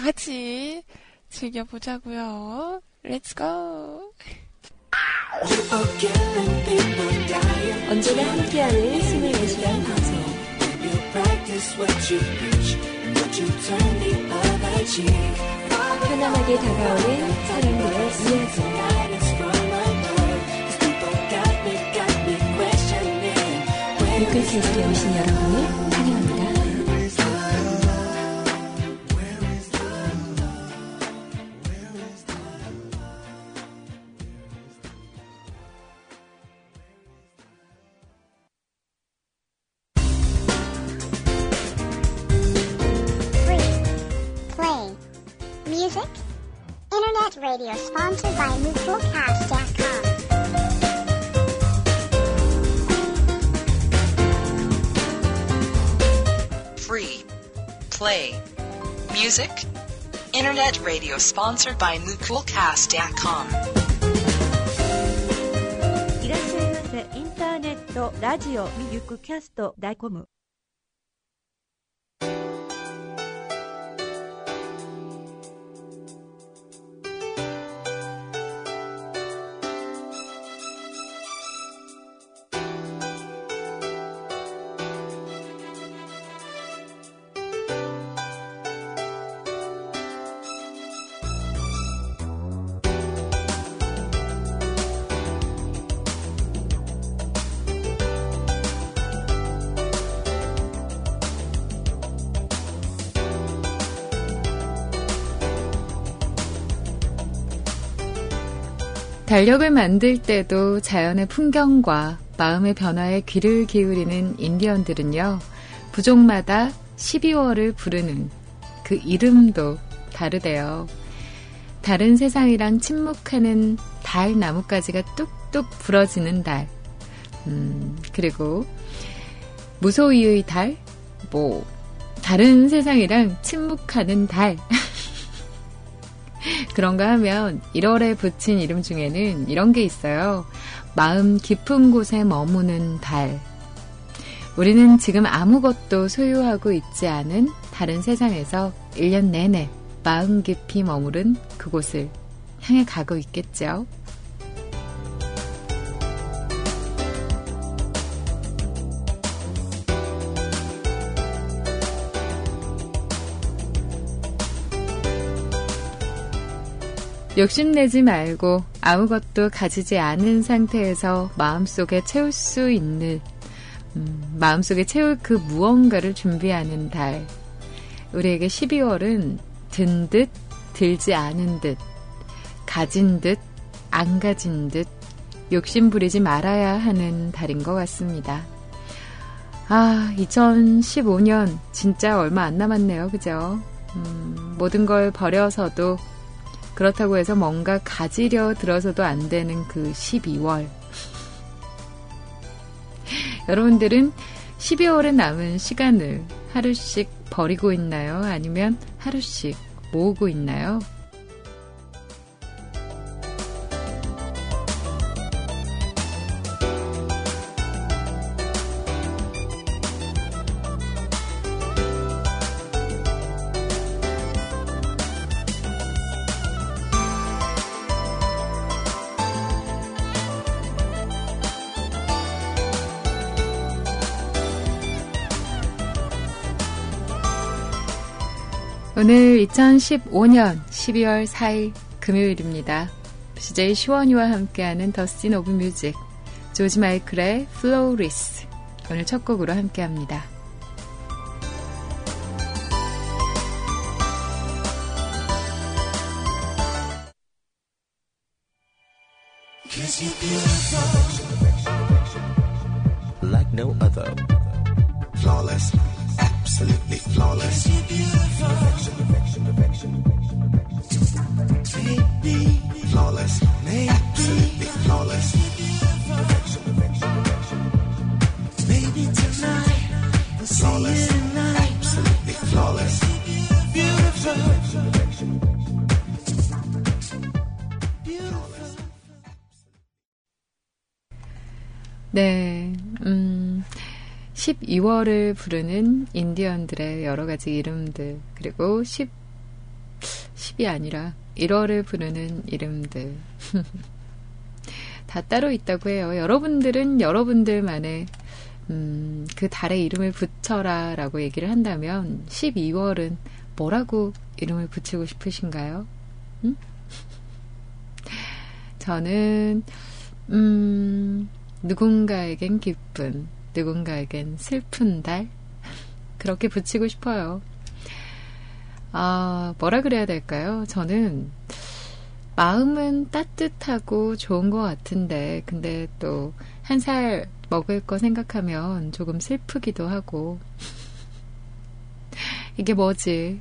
다 같이 즐겨보자고요. Let's go. 언제나 함께하는 24시간 방송 편안하게 다가오는 사람들의 이야기 뮤클캐스트에 오신 여러분을 환영합니다. Music, internet radio sponsored by MooCoolCast.com. いらっしゃいませ。インターネット、ラジオ、ミルクキャスト、ダ 달력을 만들 때도 자연의 풍경과 마음의 변화에 귀를 기울이는 인디언들은요, 부족마다 12월을 부르는 그 이름도 다르대요. 다른 세상이랑 침묵하는 달 나뭇가지가 뚝뚝 부러지는 달. 음, 그리고 무소위의 달, 뭐, 다른 세상이랑 침묵하는 달. 그런가 하면 1월에 붙인 이름 중에는 이런 게 있어요. 마음 깊은 곳에 머무는 달. 우리는 지금 아무것도 소유하고 있지 않은 다른 세상에서 1년 내내 마음 깊이 머무른 그곳을 향해 가고 있겠죠. 욕심내지 말고 아무것도 가지지 않은 상태에서 마음속에 채울 수 있는, 음, 마음속에 채울 그 무언가를 준비하는 달. 우리에게 12월은 든 듯, 들지 않은 듯, 가진 듯, 안 가진 듯, 욕심 부리지 말아야 하는 달인 것 같습니다. 아, 2015년 진짜 얼마 안 남았네요. 그죠? 음, 모든 걸 버려서도 그렇다고 해서 뭔가 가지려 들어서도 안 되는 그 12월. 여러분들은 12월에 남은 시간을 하루씩 버리고 있나요? 아니면 하루씩 모으고 있나요? 오늘 2015년 12월 4일 금요일입니다. CJ 시원이와 함께하는 The Scene of Music 조지 마이클의 Flawless 오늘 첫 곡으로 함께합니다. 네, 음, 12월을 부르는 인디언들의 여러 가지 이름들, 그리고 10, 10이 아니라 1월을 부르는 이름들. 다 따로 있다고 해요. 여러분들은 여러분들만의 음, 그 달의 이름을 붙여라 라고 얘기를 한다면 12월은 뭐라고 이름을 붙이고 싶으신가요? 음? 저는 음, 누군가에겐 기쁜, 누군가에겐 슬픈 달 그렇게 붙이고 싶어요. 아, 뭐라 그래야 될까요? 저는 마음은 따뜻하고 좋은 것 같은데, 근데 또 한 살 먹을 거 생각하면 조금 슬프기도 하고, 이게 뭐지?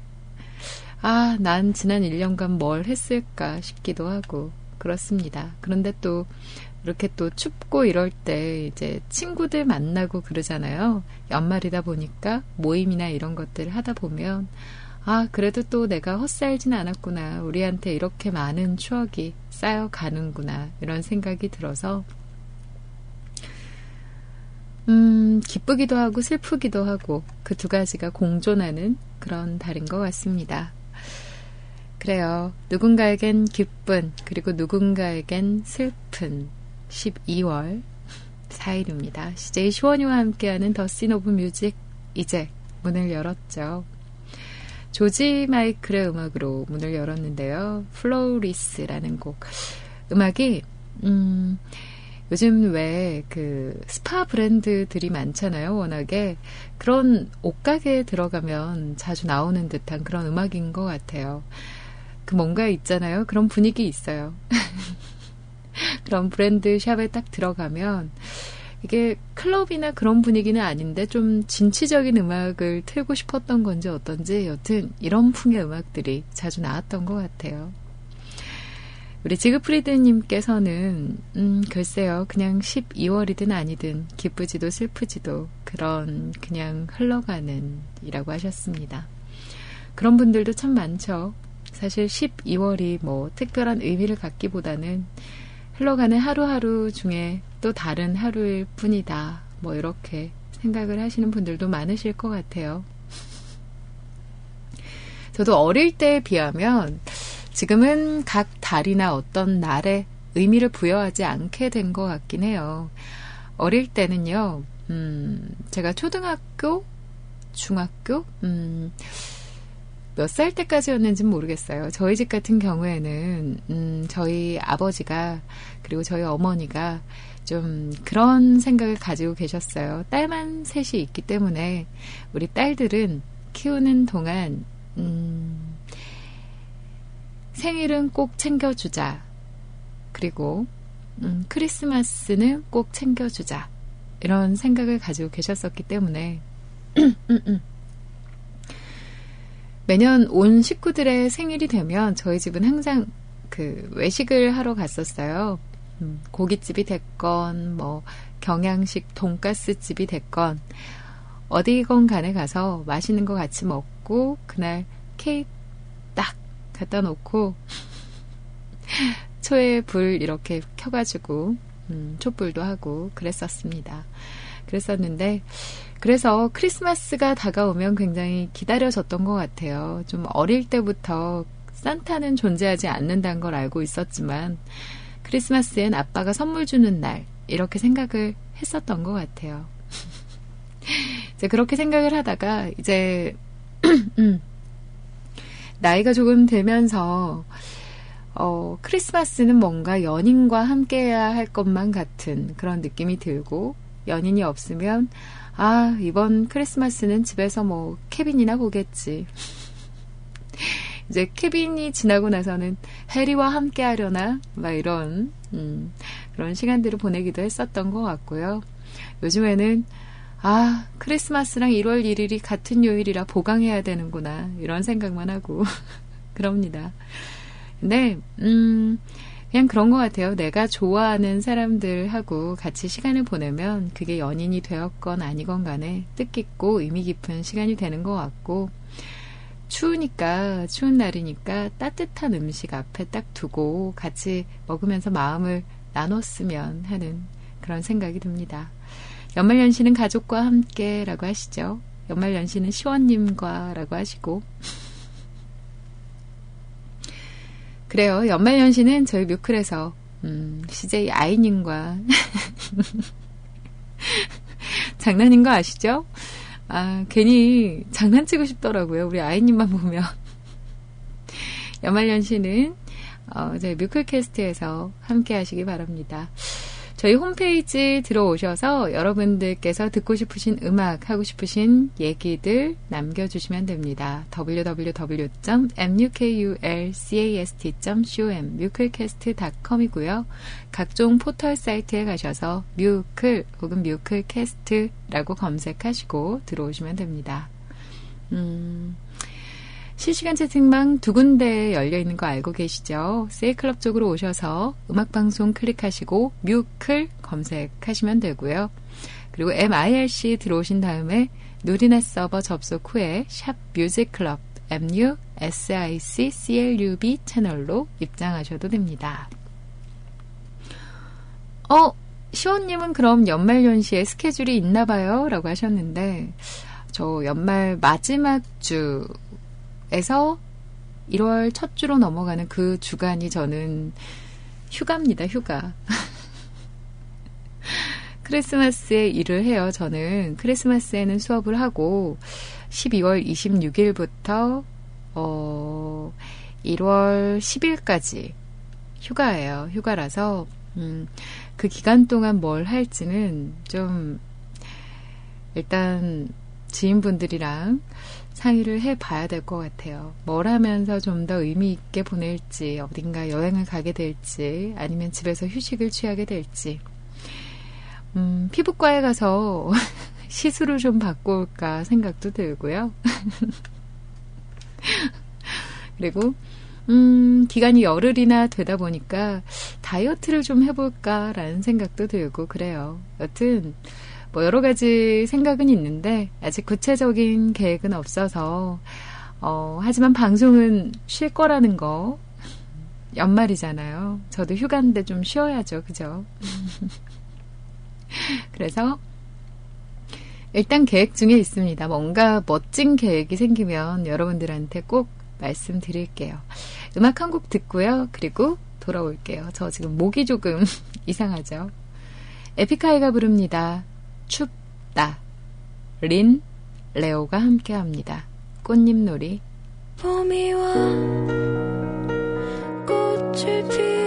아, 난 지난 1년간 뭘 했을까 싶기도 하고, 그렇습니다. 그런데 또, 이렇게 또 춥고 이럴 때 이제 친구들 만나고 그러잖아요. 연말이다 보니까 모임이나 이런 것들을 하다 보면, 아, 그래도 또 내가 헛살진 않았구나. 우리한테 이렇게 많은 추억이 쌓여가는구나. 이런 생각이 들어서, 음, 기쁘기도 하고 슬프기도 하고 그 두 가지가 공존하는 그런 달인 것 같습니다. 그래요. 누군가에겐 기쁜, 그리고 누군가에겐 슬픈 12월 4일입니다. CJ 시원이와 함께하는 The Scene of Music 이제 문을 열었죠. 조지 마이클의 음악으로 문을 열었는데요. Flawless라는 곡. 음악이, 음, 요즘 왜 그 스파 브랜드들이 많잖아요. 워낙에 그런 옷가게에 들어가면 자주 나오는 듯한 그런 음악인 것 같아요. 그 뭔가 있잖아요. 그런 분위기 있어요. 그런 브랜드 샵에 딱 들어가면 이게 클럽이나 그런 분위기는 아닌데 좀 진취적인 음악을 틀고 싶었던 건지 어떤지 여튼 이런 풍의 음악들이 자주 나왔던 것 같아요. 우리 지그프리드님께서는 음 글쎄요 그냥 12월이든 아니든 기쁘지도 슬프지도 그런 그냥 흘러가는 이라고 하셨습니다. 그런 분들도 참 많죠. 사실 12월이 뭐 특별한 의미를 갖기보다는 흘러가는 하루하루 중에 또 다른 하루일 뿐이다. 뭐 이렇게 생각을 하시는 분들도 많으실 것 같아요. 저도 어릴 때에 비하면 지금은 각 달이나 어떤 날에 의미를 부여하지 않게 된 것 같긴 해요. 어릴 때는요, 음, 제가 초등학교, 중학교, 음, 몇 살 때까지였는지는 모르겠어요. 저희 집 같은 경우에는, 음, 저희 아버지가, 그리고 저희 어머니가 좀 그런 생각을 가지고 계셨어요. 딸만 셋이 있기 때문에 우리 딸들은 키우는 동안, 음, 생일은 꼭 챙겨주자. 그리고, 음, 크리스마스는 꼭 챙겨주자. 이런 생각을 가지고 계셨었기 때문에, 음, 음. 매년 온 식구들의 생일이 되면 저희 집은 항상 그 외식을 하러 갔었어요. 음, 고깃집이 됐건, 뭐, 경양식 돈가스 집이 됐건, 어디건 간에 가서 맛있는 거 같이 먹고, 그날 케이크 딱 갖다 놓고, 초에 불 이렇게 켜가지고, 음, 촛불도 하고 그랬었습니다. 그랬었는데, 그래서 크리스마스가 다가오면 굉장히 기다려졌던 것 같아요. 좀 어릴 때부터 산타는 존재하지 않는다는 걸 알고 있었지만, 크리스마스엔 아빠가 선물 주는 날, 이렇게 생각을 했었던 것 같아요. 이제 그렇게 생각을 하다가, 이제, 음, 나이가 조금 들면서, 어, 크리스마스는 뭔가 연인과 함께해야 할 것만 같은 그런 느낌이 들고, 연인이 없으면, 아, 이번 크리스마스는 집에서 뭐, 케빈이나 보겠지. 이제 케빈이 지나고 나서는 해리와 함께 하려나? 막 이런, 음, 그런 시간들을 보내기도 했었던 것 같고요. 요즘에는, 아, 크리스마스랑 1월 1일이 같은 요일이라 보강해야 되는구나. 이런 생각만 하고, 그럽니다. 근데, 음, 그냥 그런 것 같아요. 내가 좋아하는 사람들하고 같이 시간을 보내면 그게 연인이 되었건 아니건 간에 뜻깊고 의미 깊은 시간이 되는 것 같고, 추우니까, 추운 날이니까 따뜻한 음식 앞에 딱 두고 같이 먹으면서 마음을 나눴으면 하는 그런 생각이 듭니다. 연말연시는 가족과 함께라고 하시죠. 연말연시는 시원님과라고 하시고. 그래요. 연말연시는 저희 뮤클에서 음, CJ 아이님과 장난인 거 아시죠? 아, 괜히 장난치고 싶더라고요. 우리 아이님만 보면. 연말연시는 어, 저희 뮤클캐스트에서 함께 하시기 바랍니다. 저희 홈페이지 들어오셔서 여러분들께서 듣고 싶으신 음악, 하고 싶으신 얘기들 남겨주시면 됩니다. www.mukulcast.com, 뮤클캐스트.com이고요. 각종 포털 사이트에 가셔서 뮤클 혹은 뮤클캐스트라고 검색하시고 들어오시면 됩니다. 음, 실시간 채팅방 두 군데 열려 있는 거 알고 계시죠? 세이클럽 쪽으로 오셔서 음악방송 클릭하시고 뮤클 검색하시면 되고요. 그리고 MIRC 들어오신 다음에 누리넷 서버 접속 후에 샵 뮤직클럽 MUSICCLUB 채널로 입장하셔도 됩니다. 어, 시원님은 그럼 연말 연시에 스케줄이 있나 봐요? 라고 하셨는데, 저 연말 마지막 주 에서 1월 첫 주로 넘어가는 그 주간이 저는 휴가입니다, 휴가. 크리스마스에 일을 해요, 저는. 크리스마스에는 수업을 하고, 12월 26일부터, 어, 1월 10일까지 휴가예요. 휴가라서, 음, 그 기간 동안 뭘 할지는 좀, 일단, 지인분들이랑 상의를 해봐야 될 것 같아요. 뭘 하면서 좀 더 의미 있게 보낼지, 어딘가 여행을 가게 될지, 아니면 집에서 휴식을 취하게 될지. 음, 피부과에 가서 시술을 좀 받고 올까 생각도 들고요. 그리고, 음, 기간이 열흘이나 되다 보니까 다이어트를 좀 해볼까라는 생각도 들고 그래요. 여튼, 뭐 여러 가지 생각은 있는데 아직 구체적인 계획은 없어서 어, 하지만 방송은 쉴 거라는 거 연말이잖아요. 저도 휴가인데 좀 쉬어야죠. 그죠? 그래서 일단 계획 중에 있습니다. 뭔가 멋진 계획이 생기면 여러분들한테 꼭 말씀드릴게요. 음악 한 곡 듣고요. 그리고 돌아올게요. 저 지금 목이 조금 이상하죠? 에픽하이가 부릅니다. 춥다. 린, 레오가 함께 합니다. 꽃잎놀이. 봄이 와 꽃을 피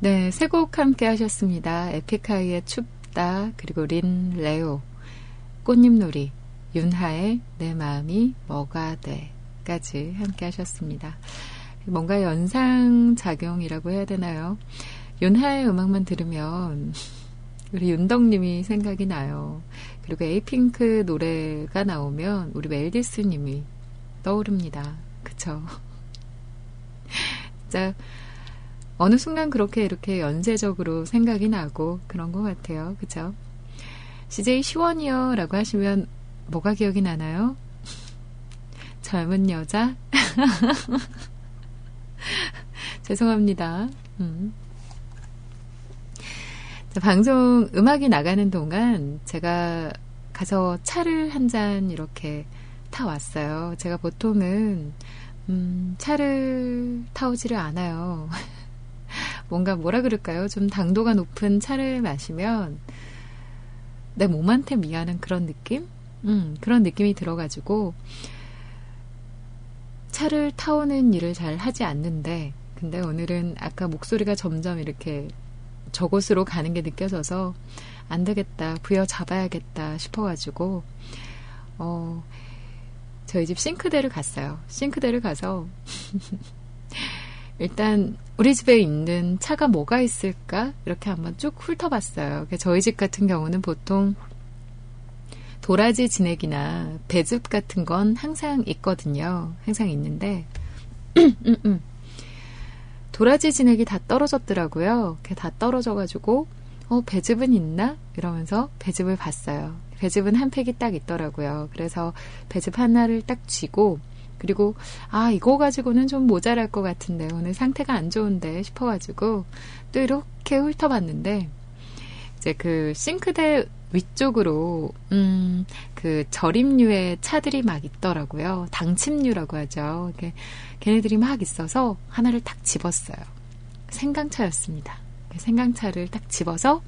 네, 세 곡 함께 하셨습니다. 에픽하이의 춥다, 그리고 린, 레오, 꽃잎놀이, 윤하의 내 마음이 뭐가 돼, 까지 함께 하셨습니다. 뭔가 연상작용이라고 해야 되나요? 윤하의 음악만 들으면 우리 윤덕님이 생각이 나요. 그리고 에이핑크 노래가 나오면 우리 멜디스님이 떠오릅니다. 그쵸? 진짜 어느 순간 그렇게 이렇게 연쇄적으로 생각이 나고 그런 것 같아요. 그쵸? CJ 시원이요 라고 하시면 뭐가 기억이 나나요? 젊은 여자? 죄송합니다. 음. 자, 방송 음악이 나가는 동안 제가 가서 차를 한 잔 이렇게 타왔어요. 제가 보통은 음, 차를 타오지를 않아요. 뭔가 뭐라 그럴까요? 좀 당도가 높은 차를 마시면 내 몸한테 미안한 그런 느낌? 음, 그런 느낌이 들어가지고 차를 타오는 일을 잘 하지 않는데 근데 오늘은 아까 목소리가 점점 이렇게 저곳으로 가는 게 느껴져서 안 되겠다, 부여 잡아야겠다 싶어가지고 어, 저희 집 싱크대를 갔어요. 싱크대를 가서 일단 우리 집에 있는 차가 뭐가 있을까 이렇게 한번 쭉 훑어봤어요. 저희 집 같은 경우는 보통 도라지 진액이나 배즙 같은 건 항상 있거든요. 항상 있는데. 도라지 진액이 다 떨어졌더라고요. 다 떨어져가지고 어 배즙은 있나 이러면서 배즙을 봤어요. 배즙은 한 팩이 딱 있더라고요. 그래서 배즙 하나를 딱 쥐고 그리고 아 이거 가지고는 좀 모자랄 것 같은데 오늘 상태가 안 좋은데 싶어가지고 또 이렇게 훑어봤는데 이제 그 싱크대 위쪽으로 음 그 절임류의 차들이 막 있더라고요. 당침류라고 하죠. 걔네들이 막 있어서 하나를 딱 집었어요. 생강차였습니다. 생강차를 딱 집어서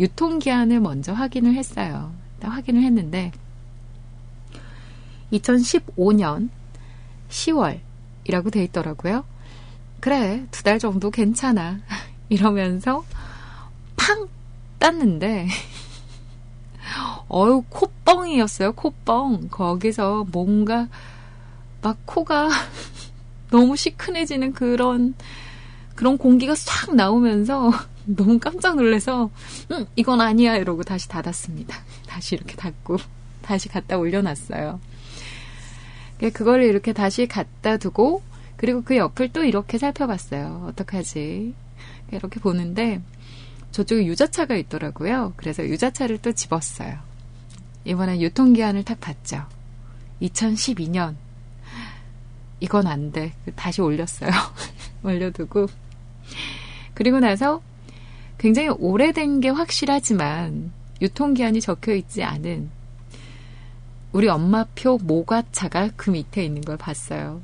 유통기한을 먼저 확인을 했어요. 딱 확인을 했는데 2015년 10월이라고 돼 있더라고요. 그래, 두 달 정도 괜찮아. 이러면서 팡 땄는데 어유 콧뻥이었어요. 콧뻥. 거기서 뭔가 막 코가 너무 시큰해지는 그런 그런 공기가 싹 나오면서 너무 깜짝 놀라서 음, 이건 아니야 이러고 다시 닫았습니다. 다시 이렇게 닫고 다시 갖다 올려놨어요. 그거를 이렇게 다시 갖다 두고 그리고 그 옆을 또 이렇게 살펴봤어요. 어떡하지? 이렇게 보는데 저쪽에 유자차가 있더라고요. 그래서 유자차를 또 집었어요. 이번에 유통기한을 딱 봤죠. 2012년. 이건 안 돼. 다시 올렸어요. 올려두고. 그리고 나서 굉장히 오래된 게 확실하지만 유통기한이 적혀 있지 않은 우리 엄마표 모과차가 그 밑에 있는 걸 봤어요.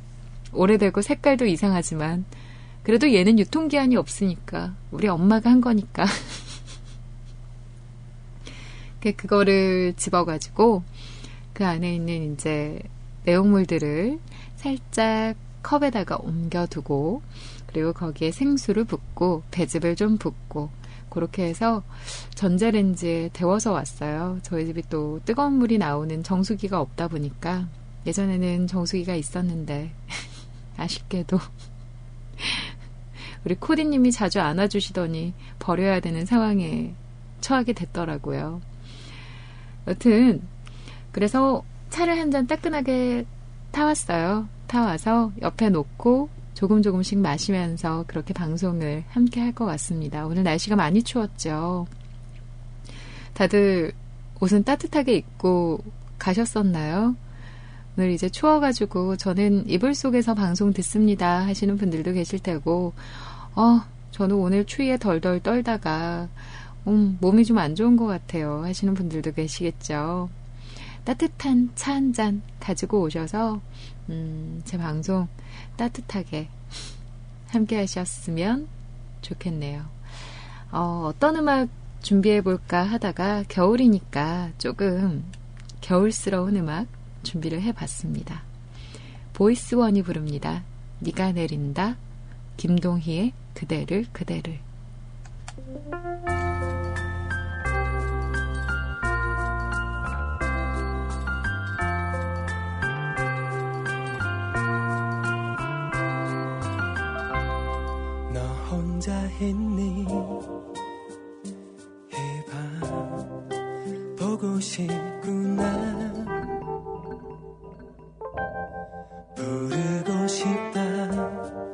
오래되고 색깔도 이상하지만 그래도 얘는 유통기한이 없으니까 우리 엄마가 한 거니까 그거를 집어가지고 그 안에 있는 이제 내용물들을 살짝 컵에다가 옮겨두고 그리고 거기에 생수를 붓고 배즙을 좀 붓고 그렇게 해서 전자레인지에 데워서 왔어요. 저희 집이 또 뜨거운 물이 나오는 정수기가 없다 보니까 예전에는 정수기가 있었는데 아쉽게도 우리 코디님이 자주 안아주시더니 버려야 되는 상황에 처하게 됐더라고요. 여튼 그래서 차를 한 잔 따끈하게 타왔어요. 타와서 옆에 놓고 조금 조금씩 마시면서 그렇게 방송을 함께 할 것 같습니다. 오늘 날씨가 많이 추웠죠. 다들 옷은 따뜻하게 입고 가셨었나요? 오늘 이제 추워가지고 저는 이불 속에서 방송 듣습니다 하시는 분들도 계실 테고, 어, 저는 오늘 추위에 덜덜 떨다가, 음, 몸이 좀 안 좋은 것 같아요 하시는 분들도 계시겠죠. 따뜻한 차 한 잔 가지고 오셔서, 음, 제 방송 따뜻하게 함께 하셨으면 좋겠네요. 어, 어떤 음악 준비해 볼까 하다가 겨울이니까 조금 겨울스러운 음악 준비를 해 봤습니다. 보이스원이 부릅니다. 네가 내린다. 김동희의 그대를 그대를. 있니? 이밤 보고 싶구나. 부르고 싶다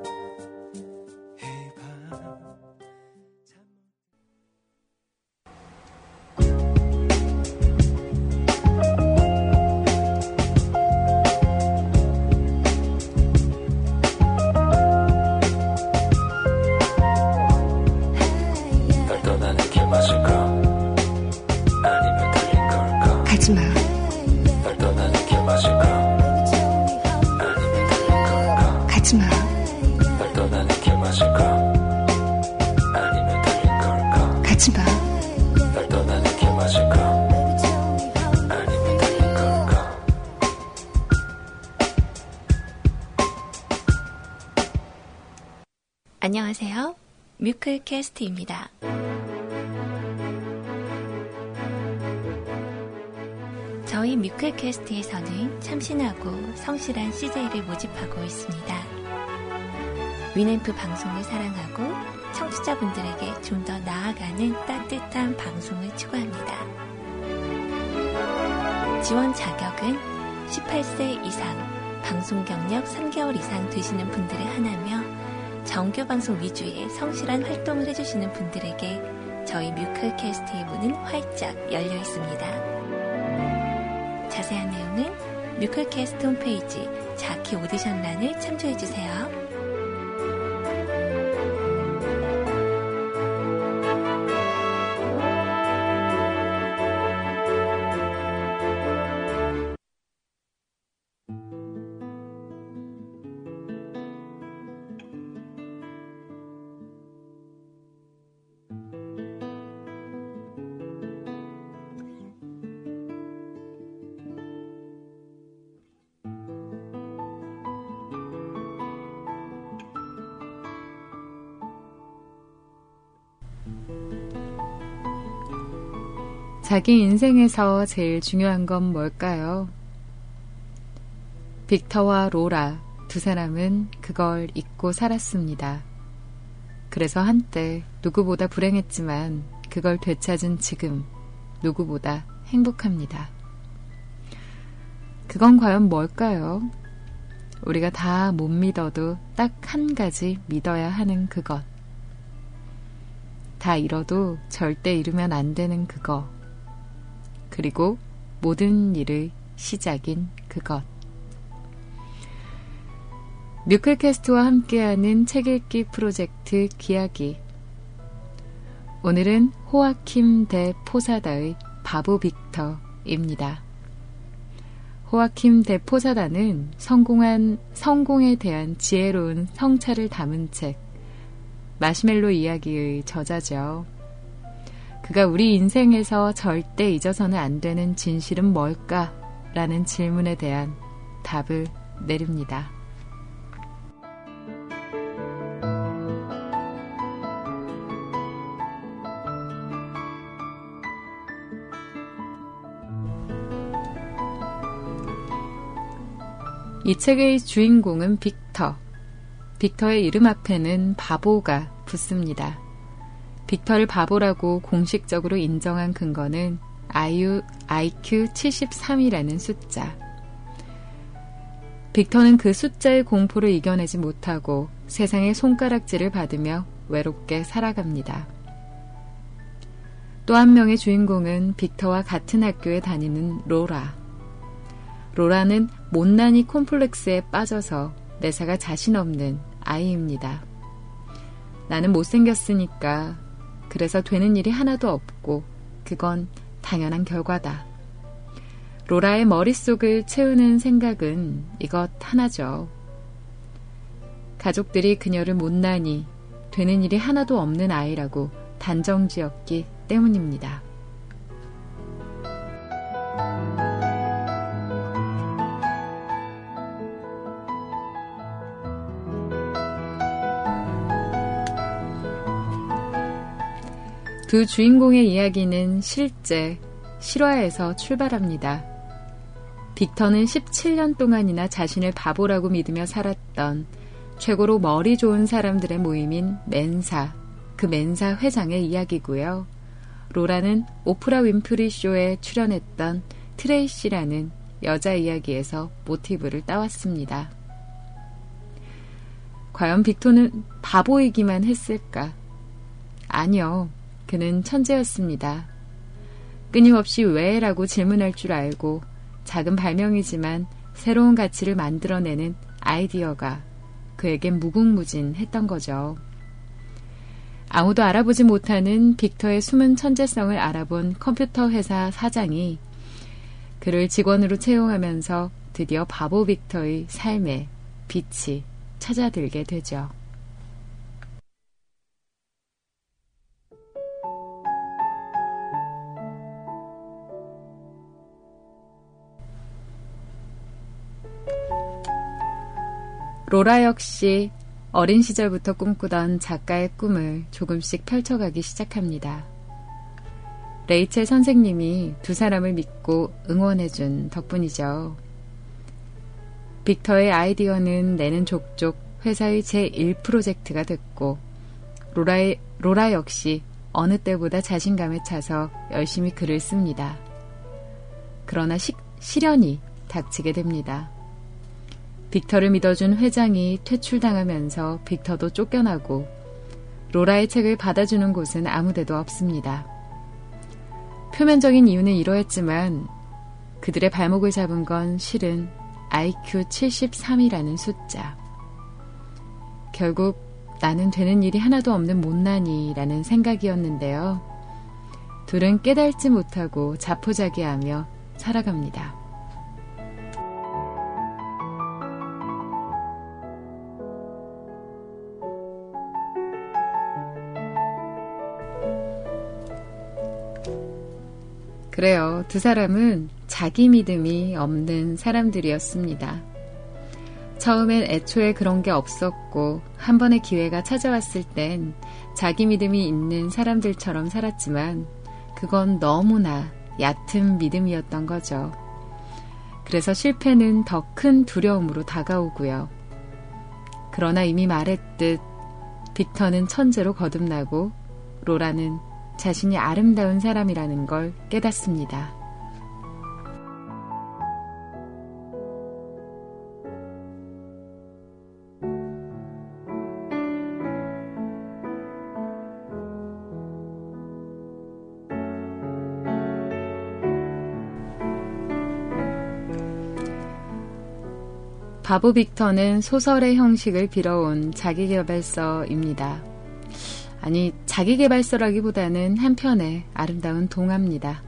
안녕하세요. 뮤클캐스트입니다. 저희 뮤클캐스트에서는 참신하고 성실한 CJ를 모집하고 있습니다. 위램프 방송을 사랑하고 청취자분들에게 좀 더 나아가는 따뜻한 방송을 추구합니다. 지원 자격은 18세 이상, 방송 경력 3개월 이상 되시는 분들을 하나며 정규 방송 위주의 성실한 활동을 해주시는 분들에게 저희 뮤클캐스트의 문은 활짝 열려 있습니다. 자세한 내용은 뮤클캐스트 홈페이지 자키 오디션란을 참조해주세요. 자기 인생에서 제일 중요한 건 뭘까요? 빅터와 로라 두 사람은 그걸 잊고 살았습니다. 그래서 한때 누구보다 불행했지만 그걸 되찾은 지금 누구보다 행복합니다. 그건 과연 뭘까요? 우리가 다 못 믿어도 딱 한 가지 믿어야 하는 그것. 다 잃어도 절대 잃으면 안 되는 그거. 그리고 모든 일의 시작인 그것. 뮤클캐스트와 함께하는 책 읽기 프로젝트 기야기. 오늘은 호아킴 대 포사다의 바보 빅터입니다. 호아킴 대 포사다는 성공한, 성공에 대한 지혜로운 성찰을 담은 책, 마시멜로 이야기의 저자죠. 그가 우리 인생에서 절대 잊어서는 안 되는 진실은 뭘까? 라는 질문에 대한 답을 내립니다. 이 책의 주인공은 빅터. 빅터의 이름 앞에는 바보가 붙습니다. 빅터를 바보라고 공식적으로 인정한 근거는 IU, IQ 73이라는 숫자. 빅터는 그 숫자의 공포를 이겨내지 못하고 세상의 손가락질을 받으며 외롭게 살아갑니다. 또 한 명의 주인공은 빅터와 같은 학교에 다니는 로라. 로라는 못난이 콤플렉스에 빠져서 매사가 자신 없는 아이입니다. 나는 못생겼으니까 그래서 되는 일이 하나도 없고 그건 당연한 결과다. 로라의 머릿속을 채우는 생각은 이것 하나죠. 가족들이 그녀를 못나니 되는 일이 하나도 없는 아이라고 단정 지었기 때문입니다. 두 주인공의 이야기는 실제 실화에서 출발합니다. 빅터는 17년 동안이나 자신을 바보라고 믿으며 살았던 최고로 머리 좋은 사람들의 모임인 멘사, 그 멘사 회장의 이야기고요. 로라는 오프라 윈프리 쇼에 출연했던 트레이시라는 여자 이야기에서 모티브를 따왔습니다. 과연 빅토는 바보이기만 했을까? 아니요. 그는 천재였습니다. 끊임없이 왜 라고 질문할 줄 알고 작은 발명이지만 새로운 가치를 만들어내는 아이디어가 그에겐 무궁무진했던 거죠. 아무도 알아보지 못하는 빅터의 숨은 천재성을 알아본 컴퓨터 회사 사장이 그를 직원으로 채용하면서 드디어 바보 빅터의 삶에 빛이 찾아들게 되죠. 로라 역시 어린 시절부터 꿈꾸던 작가의 꿈을 조금씩 펼쳐가기 시작합니다. 레이첼 선생님이 두 사람을 믿고 응원해준 덕분이죠. 빅터의 아이디어는 내는 족족 회사의 제1 프로젝트가 됐고, 로라의, 로라 역시 어느 때보다 자신감에 차서 열심히 글을 씁니다. 그러나 시, 시련이 닥치게 됩니다. 빅터를 믿어준 회장이 퇴출당하면서 빅터도 쫓겨나고 로라의 책을 받아주는 곳은 아무데도 없습니다. 표면적인 이유는 이러했지만 그들의 발목을 잡은 건 실은 IQ 73이라는 숫자. 결국 나는 되는 일이 하나도 없는 못난이라는 생각이었는데요. 둘은 깨달지 못하고 자포자기하며 살아갑니다. 그래요. 두 사람은 자기 믿음이 없는 사람들이었습니다. 처음엔 애초에 그런 게 없었고, 한 번의 기회가 찾아왔을 땐 자기 믿음이 있는 사람들처럼 살았지만, 그건 너무나 얕은 믿음이었던 거죠. 그래서 실패는 더 큰 두려움으로 다가오고요. 그러나 이미 말했듯, 빅터는 천재로 거듭나고, 로라는 자신이 아름다운 사람이라는 걸 깨닫습니다. 바보 빅터는 소설의 형식을 빌어온 자기개발서입니다. 아니, 자기개발서라기보다는 한편의 아름다운 동화입니다.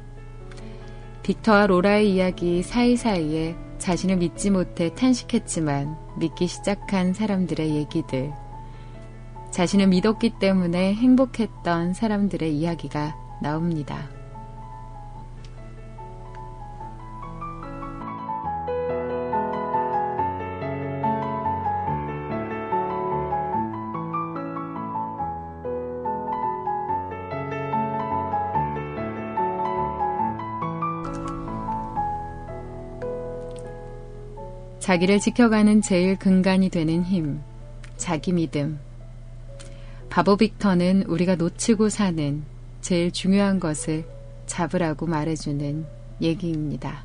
빅터와 로라의 이야기 사이사이에 자신을 믿지 못해 탄식했지만 믿기 시작한 사람들의 얘기들. 자신을 믿었기 때문에 행복했던 사람들의 이야기가 나옵니다. 자기를 지켜가는 제일 근간이 되는 힘, 자기 믿음. 바보 빅터는 우리가 놓치고 사는 제일 중요한 것을 잡으라고 말해주는 얘기입니다.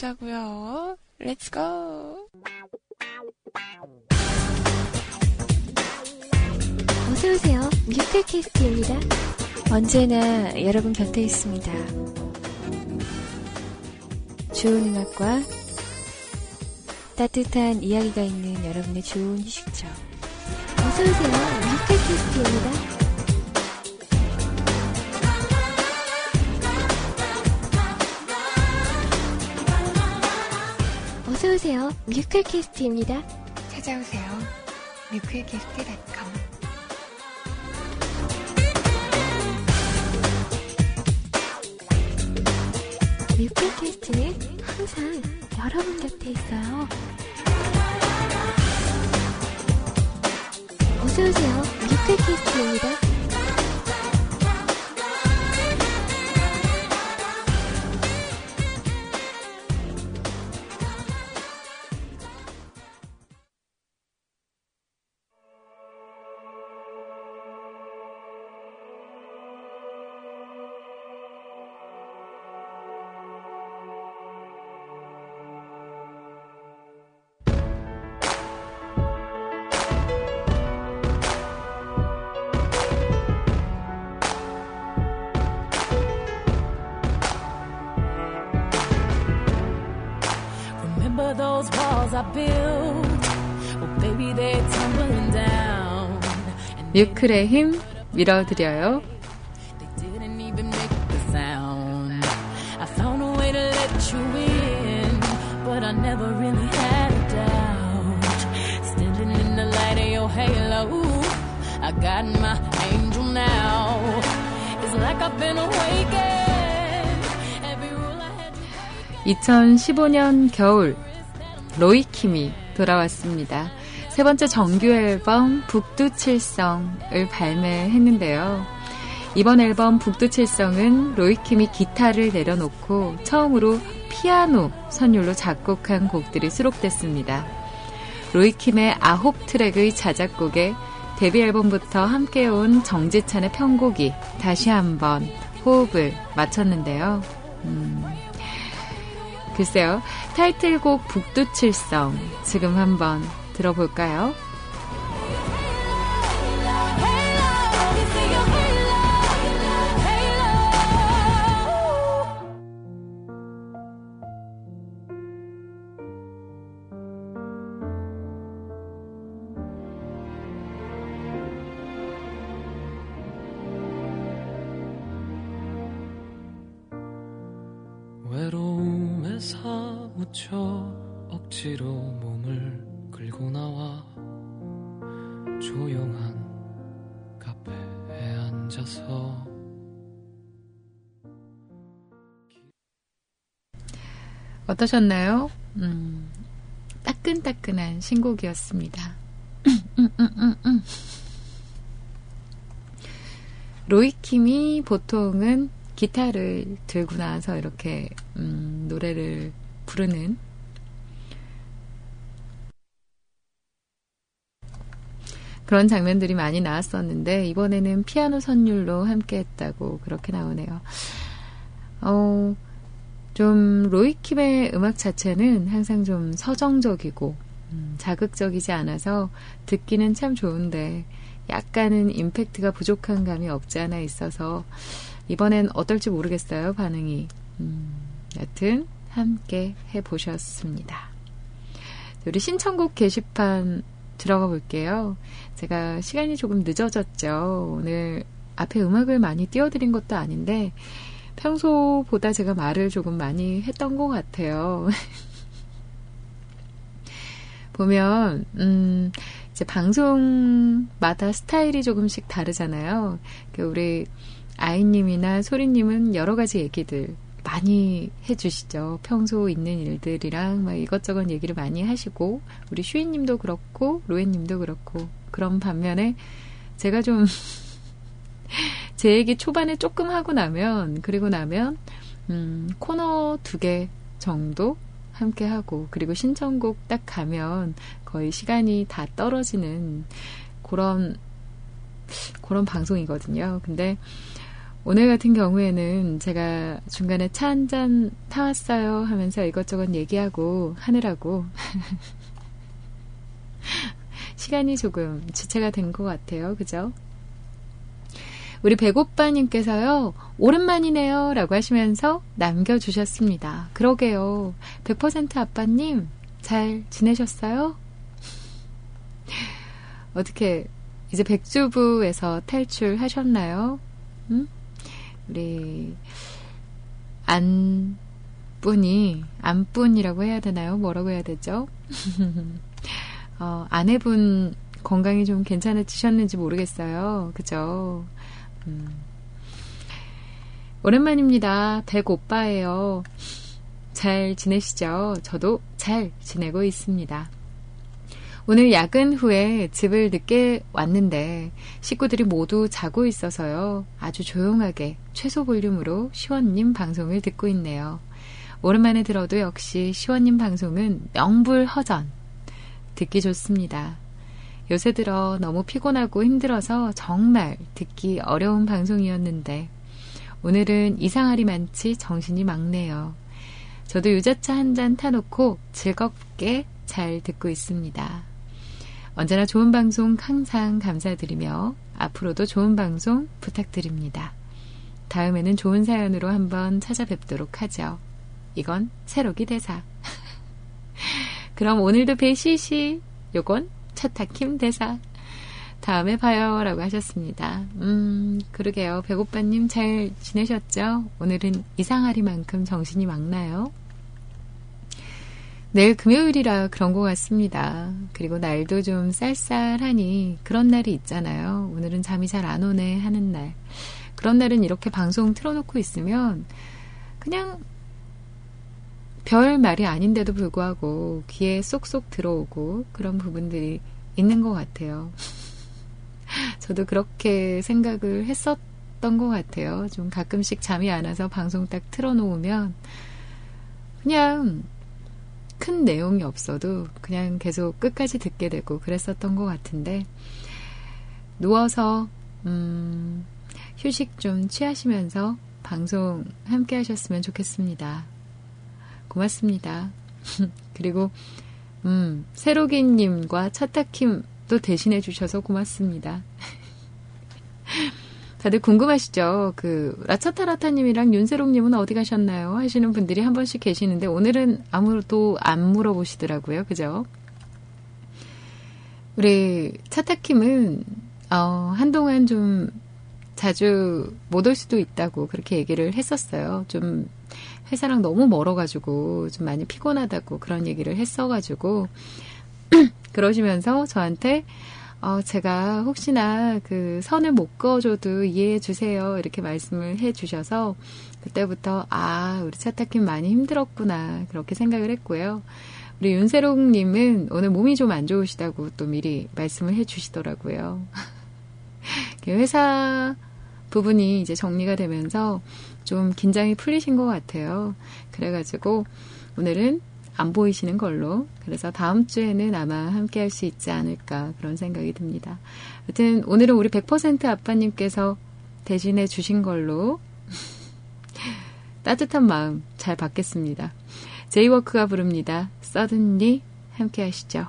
보자고요. Let's go. 어서오세요. 뮤클캐스트입니다. 언제나 여러분 곁에 있습니다. 좋은 음악과 따뜻한 이야기가 있는 여러분의 좋은 휴식처. 어서오세요. 뮤클캐스트입니다. 어서오세요. 뮤클캐스트입니다. 찾아오세요. 뮤클캐스트.com 뮤클캐스트는 항상 여러분 곁에 있어요. 어서오세요. 뮤클캐스트입니다. I had to 2015년 겨울 로이킴이 돌아왔습니다. 세 번째 정규 앨범 북두칠성을 발매했는데요. 이번 앨범 북두칠성은 로이킴이 기타를 내려놓고 처음으로 피아노 선율로 작곡한 곡들이 수록됐습니다. 로이킴의 아홉 트랙의 자작곡에 데뷔 앨범부터 함께해온 정지찬의 편곡이 다시 한번 호흡을 맞췄는데요. 음, 글쎄요. 타이틀곡 북두칠성 지금 한번 들어볼까요? 외로움에 사무쳐 억지로 몸을 끌고 나와 조용한 카페에 앉아서 어떠셨나요? 음, 따끈따끈한 신곡이었습니다. 로이킴이 보통은 기타를 들고 나서 이렇게 음, 노래를 부르는 그런 장면들이 많이 나왔었는데 이번에는 피아노 선율로 함께했다고 그렇게 나오네요. 어, 좀 로이킴의 음악 자체는 항상 좀 서정적이고 음, 자극적이지 않아서 듣기는 참 좋은데 약간은 임팩트가 부족한 감이 없지 않아 있어서 이번엔 어떨지 모르겠어요 반응이. 음, 여튼 함께 해보셨습니다. 우리 신청곡 게시판 들어가 볼게요. 제가 시간이 조금 늦어졌죠. 오늘 앞에 음악을 많이 띄워드린 것도 아닌데 평소보다 제가 말을 조금 많이 했던 것 같아요. 보면, 음, 이제 방송마다 스타일이 조금씩 다르잖아요. 그 우리 아이님이나 소리님은 여러 가지 얘기들 많이 해주시죠. 평소 있는 일들이랑 막 이것저것 얘기를 많이 하시고, 우리 슈이님도 그렇고, 로에님도 그렇고, 그런 반면에 제가 좀 제 얘기 초반에 조금 하고 나면, 그리고 나면, 음, 코너 두 개 정도 함께 하고, 그리고 신청곡 딱 가면 거의 시간이 다 떨어지는 그런, 그런 방송이거든요. 근데 오늘 같은 경우에는 제가 중간에 차 한 잔 타왔어요 하면서 이것저것 얘기하고 하느라고 시간이 조금 지체가 된 것 같아요. 그죠? 우리 백오빠님께서요, 오랜만이네요. 라고 하시면서 남겨주셨습니다. 그러게요. 100% 아빠님, 잘 지내셨어요? 어떻게, 이제 백주부에서 탈출하셨나요? 응? 우리, 안분이, 안분이라고 해야 되나요? 뭐라고 해야 되죠? 어, 아내분 건강이 좀 괜찮아지셨는지 모르겠어요. 그죠? 음. 오랜만입니다. 백 오빠예요. 잘 지내시죠? 저도 잘 지내고 있습니다. 오늘 야근 후에 집을 늦게 왔는데 식구들이 모두 자고 있어서요. 아주 조용하게 최소 볼륨으로 시원님 방송을 듣고 있네요. 오랜만에 들어도 역시 시원님 방송은 명불허전. 듣기 좋습니다. 요새 들어 너무 피곤하고 힘들어서 정말 듣기 어려운 방송이었는데 오늘은 이상하리 많지 정신이 막네요. 저도 유자차 한 잔 타놓고 즐겁게 잘 듣고 있습니다. 언제나 좋은 방송 항상 감사드리며 앞으로도 좋은 방송 부탁드립니다. 다음에는 좋은 사연으로 한번 찾아뵙도록 하죠. 이건 새로기 대사. 그럼 오늘도 배시시 요건 차타킴 대사. 다음에 봐요. 라고 하셨습니다. 음, 그러게요. 배고빠님 잘 지내셨죠? 오늘은 이상하리만큼 정신이 맑나요? 내일 금요일이라 그런 것 같습니다. 그리고 날도 좀 쌀쌀하니 그런 날이 있잖아요. 오늘은 잠이 잘 안 오네 하는 날. 그런 날은 이렇게 방송 틀어놓고 있으면 그냥 별 말이 아닌데도 불구하고 귀에 쏙쏙 들어오고 그런 부분들이 있는 것 같아요. 저도 그렇게 생각을 했었던 것 같아요. 좀 가끔씩 잠이 안 와서 방송 딱 틀어놓으면 그냥 큰 내용이 없어도 그냥 계속 끝까지 듣게 되고 그랬었던 것 같은데 누워서 음, 휴식 좀 취하시면서 방송 함께 하셨으면 좋겠습니다. 고맙습니다. 그리고 음, 새로기님과 차타킴도 대신해 주셔서 고맙습니다. 다들 궁금하시죠? 그, 라차타라타님이랑 윤세롱님은 어디 가셨나요? 하시는 분들이 한 번씩 계시는데, 오늘은 아무도 안 물어보시더라고요. 그죠? 우리 차타킴은, 어, 한동안 좀 자주 못 올 수도 있다고 그렇게 얘기를 했었어요. 좀 회사랑 너무 멀어가지고 좀 많이 피곤하다고 그런 얘기를 했어가지고, 그러시면서 저한테, 어, 제가 혹시나 그 선을 못 그어줘도 이해해 주세요. 이렇게 말씀을 해 주셔서 그때부터 아, 우리 차타킴 많이 힘들었구나. 그렇게 생각을 했고요. 우리 윤세롱님은 오늘 몸이 좀 안 좋으시다고 또 미리 말씀을 해 주시더라고요. 회사 부분이 이제 정리가 되면서 좀 긴장이 풀리신 것 같아요. 그래가지고 오늘은 안 보이시는 걸로. 그래서 다음 주에는 아마 함께 할 수 있지 않을까 그런 생각이 듭니다. 하여튼 오늘은 우리 100% 아빠님께서 대신해 주신 걸로 따뜻한 마음 잘 받겠습니다. 제이워크가 부릅니다. 서든리 함께 하시죠.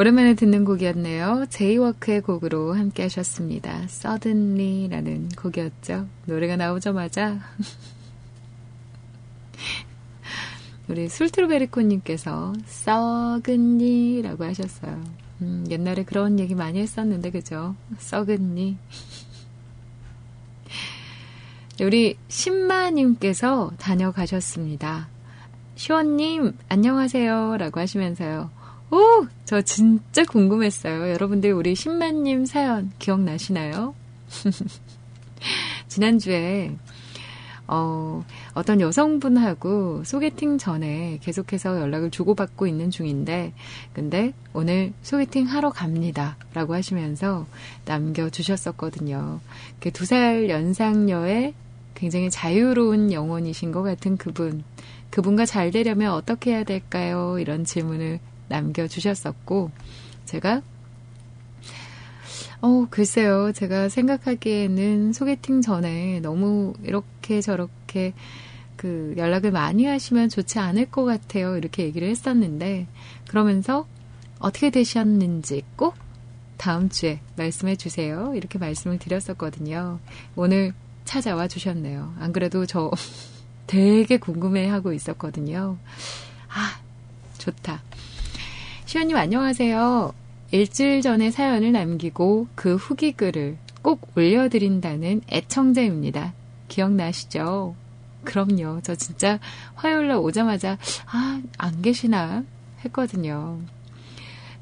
오랜만에 듣는 곡이었네요. 제이워크의 곡으로 함께 하셨습니다. Suddenly라는 곡이었죠. 노래가 나오자마자 우리 술트루베리코님께서 썩은니라고 하셨어요. 음, 옛날에 그런 얘기 많이 했었는데 그죠? 썩은니. 우리 신마님께서 다녀가셨습니다. 시원님 안녕하세요 라고 하시면서요. 오! 저 진짜 궁금했어요. 여러분들 우리 신만님 사연 기억나시나요? 지난주에 어, 어떤 여성분하고 소개팅 전에 계속해서 연락을 주고받고 있는 중인데, 근데 오늘 소개팅 하러 갑니다. 라고 하시면서 남겨주셨었거든요. 그두살 연상녀의 굉장히 자유로운 영혼이신 것 같은 그분. 그분과 잘 되려면 어떻게 해야 될까요? 이런 질문을 남겨주셨었고, 제가, 어, 글쎄요. 제가 생각하기에는 소개팅 전에 너무 이렇게 저렇게 그 연락을 많이 하시면 좋지 않을 것 같아요. 이렇게 얘기를 했었는데, 그러면서 어떻게 되셨는지 꼭 다음 주에 말씀해 주세요. 이렇게 말씀을 드렸었거든요. 오늘 찾아와 주셨네요. 안 그래도 저 되게 궁금해 하고 있었거든요. 아, 좋다. 시연님 안녕하세요. 일주일 전에 사연을 남기고 그 후기 글을 꼭 올려드린다는 애청자입니다. 기억나시죠? 그럼요. 저 진짜 화요일날 오자마자, 아, 안 계시나? 했거든요.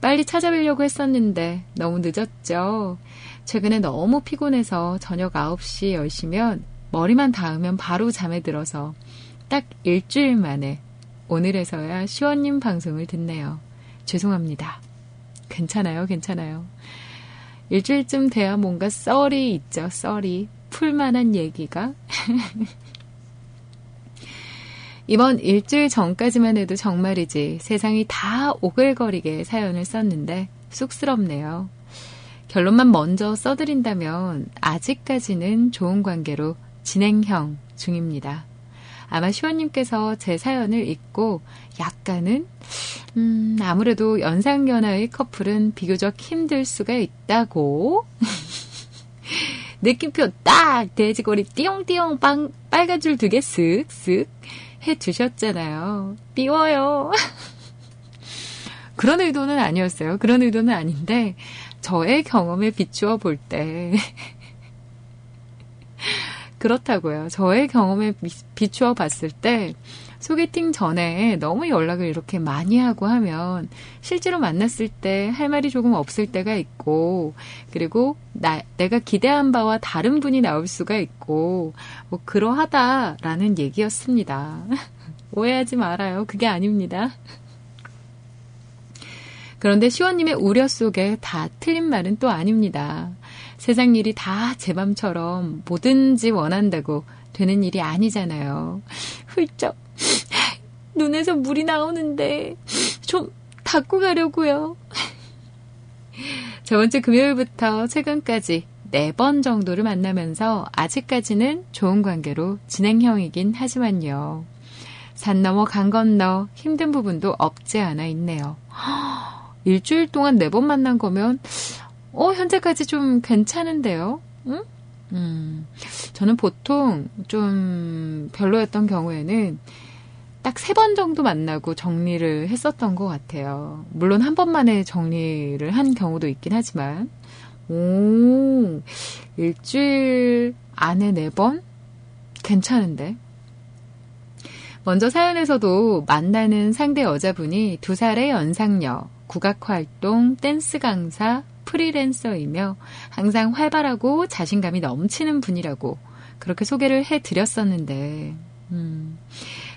빨리 찾아뵈려고 했었는데 너무 늦었죠. 최근에 너무 피곤해서 저녁 9시 10시면 머리만 닿으면 바로 잠에 들어서 딱 일주일 만에 오늘에서야 시원님 방송을 듣네요. 죄송합니다. 괜찮아요, 괜찮아요. 일주일쯤 돼야 뭔가 썰이 있죠, 썰이. 풀만한 얘기가. 이번 일주일 전까지만 해도 정말이지 세상이 다 오글거리게 사연을 썼는데 쑥스럽네요. 결론만 먼저 써드린다면 아직까지는 좋은 관계로 진행형 중입니다. 아마 시원님께서 제 사연을 읽고 약간은 음, 아무래도 연상연하의 커플은 비교적 힘들 수가 있다고 느낌표 딱 돼지고리 띠용띠용 빵 빨간 줄 두 개 쓱쓱 해 주셨잖아요. 띄워요. 그런 의도는 아니었어요. 그런 의도는 아닌데 저의 경험에 비추어 볼 때 그렇다고요. 저의 경험에 비추어 봤을 때 소개팅 전에 너무 연락을 이렇게 많이 하고 하면 실제로 만났을 때 할 말이 조금 없을 때가 있고 그리고 나, 내가 기대한 바와 다른 분이 나올 수가 있고 뭐 그러하다라는 얘기였습니다. 오해하지 말아요. 그게 아닙니다. 그런데 시원님의 우려 속에 다 틀린 말은 또 아닙니다. 세상 일이 다 제 맘처럼 뭐든지 원한다고 되는 일이 아니잖아요. 훌쩍 눈에서 물이 나오는데 좀 닦고 가려고요. 저번 주 금요일부터 최근까지 네 번 정도를 만나면서 아직까지는 좋은 관계로 진행형이긴 하지만요. 산 넘어 강 건너 힘든 부분도 없지 않아 있네요. 일주일 동안 네 번 만난 거면 어, 현재까지 좀 괜찮은데요? 응? 음, 저는 보통 좀 별로였던 경우에는 딱 세 번 정도 만나고 정리를 했었던 것 같아요. 물론 한 번만에 정리를 한 경우도 있긴 하지만, 오, 일주일 안에 네 번? 괜찮은데? 먼저 사연에서도 만나는 상대 여자분이 두 살의 연상녀, 국악활동, 댄스 강사, 프리랜서이며 항상 활발하고 자신감이 넘치는 분이라고 그렇게 소개를 해드렸었는데, 음,